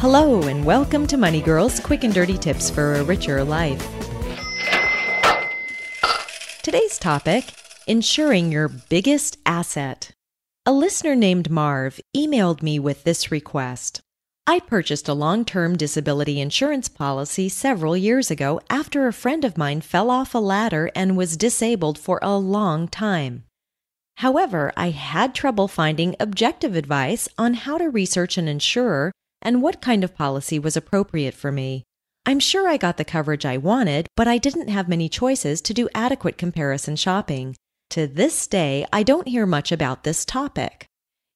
Hello, and welcome to Money Girls Quick and Dirty Tips for a Richer Life. Today's topic Insuring Your Biggest Asset. A listener named Marv emailed me with this request. I purchased a long term disability insurance policy several years ago after a friend of mine fell off a ladder and was disabled for a long time. However, I had trouble finding objective advice on how to research an insurer and what kind of policy was appropriate for me. I'm sure I got the coverage I wanted, but I didn't have many choices to do adequate comparison shopping. To this day, I don't hear much about this topic.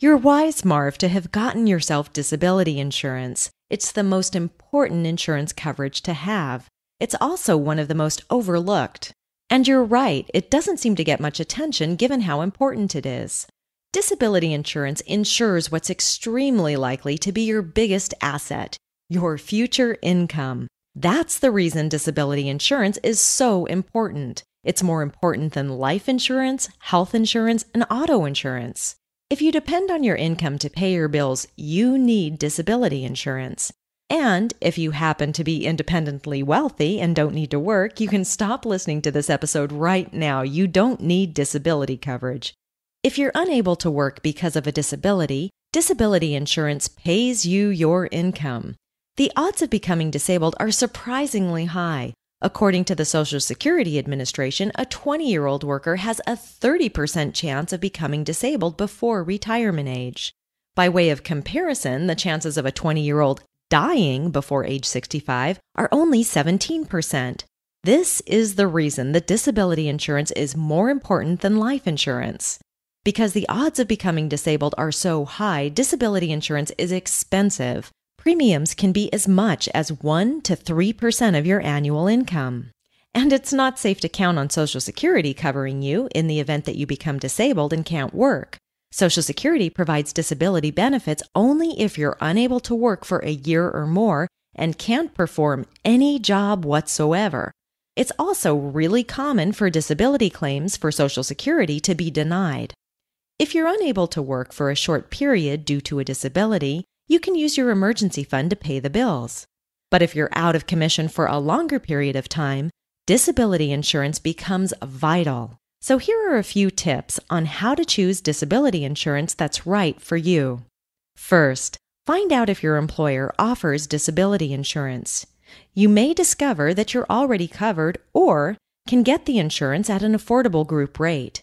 You're wise, Marv, to have gotten yourself disability insurance. It's the most important insurance coverage to have. It's also one of the most overlooked. And you're right, it doesn't seem to get much attention given how important it is. Disability insurance insures what's extremely likely to be your biggest asset your future income. That's the reason disability insurance is so important. It's more important than life insurance, health insurance, and auto insurance. If you depend on your income to pay your bills, you need disability insurance. And if you happen to be independently wealthy and don't need to work, you can stop listening to this episode right now. You don't need disability coverage. If you're unable to work because of a disability, disability insurance pays you your income. The odds of becoming disabled are surprisingly high. According to the Social Security Administration, a 20 year old worker has a 30% chance of becoming disabled before retirement age. By way of comparison, the chances of a 20 year old dying before age 65 are only 17%. This is the reason that disability insurance is more important than life insurance. Because the odds of becoming disabled are so high, disability insurance is expensive. Premiums can be as much as 1 to 3% of your annual income. And it's not safe to count on Social Security covering you in the event that you become disabled and can't work. Social Security provides disability benefits only if you're unable to work for a year or more and can't perform any job whatsoever. It's also really common for disability claims for Social Security to be denied. If you're unable to work for a short period due to a disability, you can use your emergency fund to pay the bills. But if you're out of commission for a longer period of time, disability insurance becomes vital. So here are a few tips on how to choose disability insurance that's right for you. First, find out if your employer offers disability insurance. You may discover that you're already covered or can get the insurance at an affordable group rate.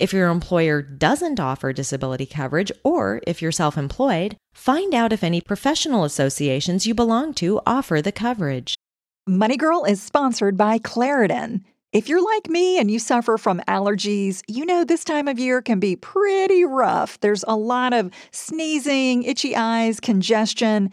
If your employer doesn't offer disability coverage, or if you're self employed, find out if any professional associations you belong to offer the coverage. Money Girl is sponsored by Claritin. If you're like me and you suffer from allergies, you know this time of year can be pretty rough. There's a lot of sneezing, itchy eyes, congestion,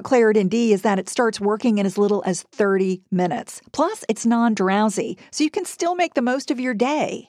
Claritin D is that it starts working in as little as 30 minutes. Plus, it's non drowsy, so you can still make the most of your day.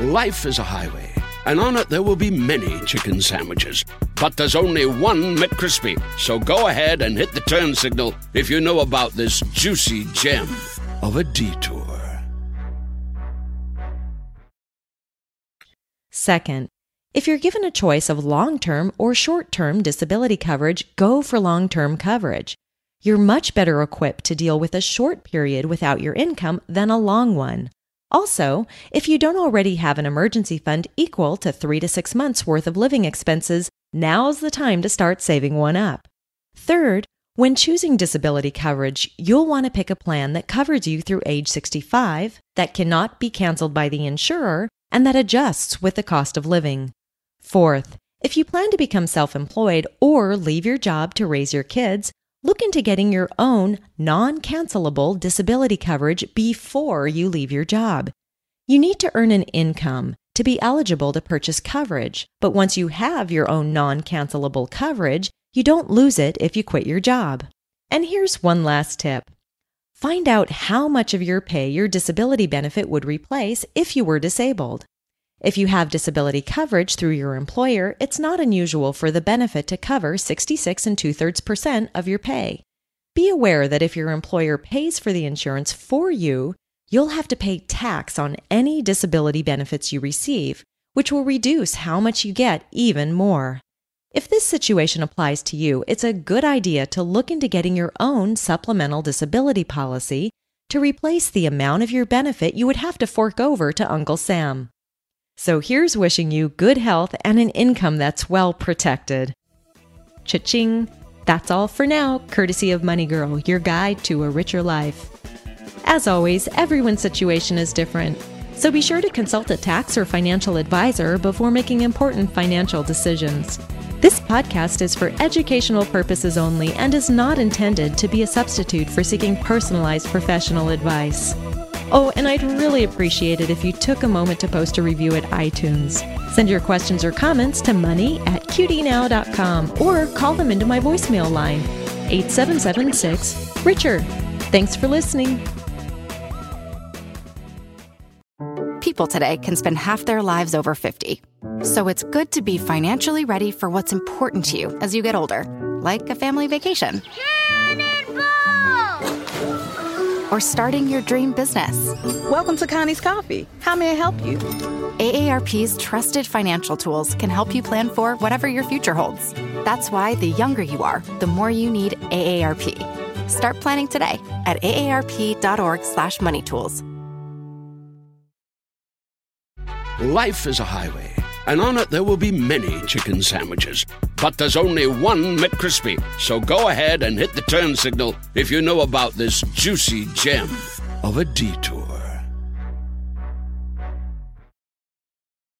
Life is a highway, and on it there will be many chicken sandwiches. But there's only one McCrispy. So go ahead and hit the turn signal if you know about this juicy gem of a detour. Second, if you're given a choice of long term or short term disability coverage, go for long term coverage. You're much better equipped to deal with a short period without your income than a long one. Also, if you don't already have an emergency fund equal to three to six months worth of living expenses, now's the time to start saving one up. Third, when choosing disability coverage, you'll want to pick a plan that covers you through age 65, that cannot be canceled by the insurer, and that adjusts with the cost of living. Fourth, if you plan to become self employed or leave your job to raise your kids, look into getting your own non cancelable disability coverage before you leave your job. You need to earn an income to be eligible to purchase coverage, but once you have your own non cancelable coverage, you don't lose it if you quit your job. And here's one last tip find out how much of your pay your disability benefit would replace if you were disabled. If you have disability coverage through your employer, it's not unusual for the benefit to cover 66 and two thirds percent of your pay. Be aware that if your employer pays for the insurance for you, you'll have to pay tax on any disability benefits you receive, which will reduce how much you get even more. If this situation applies to you, it's a good idea to look into getting your own supplemental disability policy to replace the amount of your benefit you would have to fork over to Uncle Sam. So here's wishing you good health and an income that's well protected. Cha-ching! That's all for now, courtesy of Money Girl, your guide to a richer life. As always, everyone's situation is different, so be sure to consult a tax or financial advisor before making important financial decisions. This podcast is for educational purposes only and is not intended to be a substitute for seeking personalized professional advice. Oh, and I'd really appreciate it if you took a moment to post a review at iTunes. Send your questions or comments to money at qdnow.com or call them into my voicemail line, 8776 Richard. Thanks for listening. People today can spend half their lives over 50. So it's good to be financially ready for what's important to you as you get older, like a family vacation. Or starting your dream business. Welcome to Connie's Coffee. How may I help you? AARP's trusted financial tools can help you plan for whatever your future holds. That's why the younger you are, the more you need AARP. Start planning today at aarp.org/moneytools. Life is a highway, and on it there will be many chicken sandwiches. But there's only one McCrispy. So go ahead and hit the turn signal if you know about this juicy gem of a detour.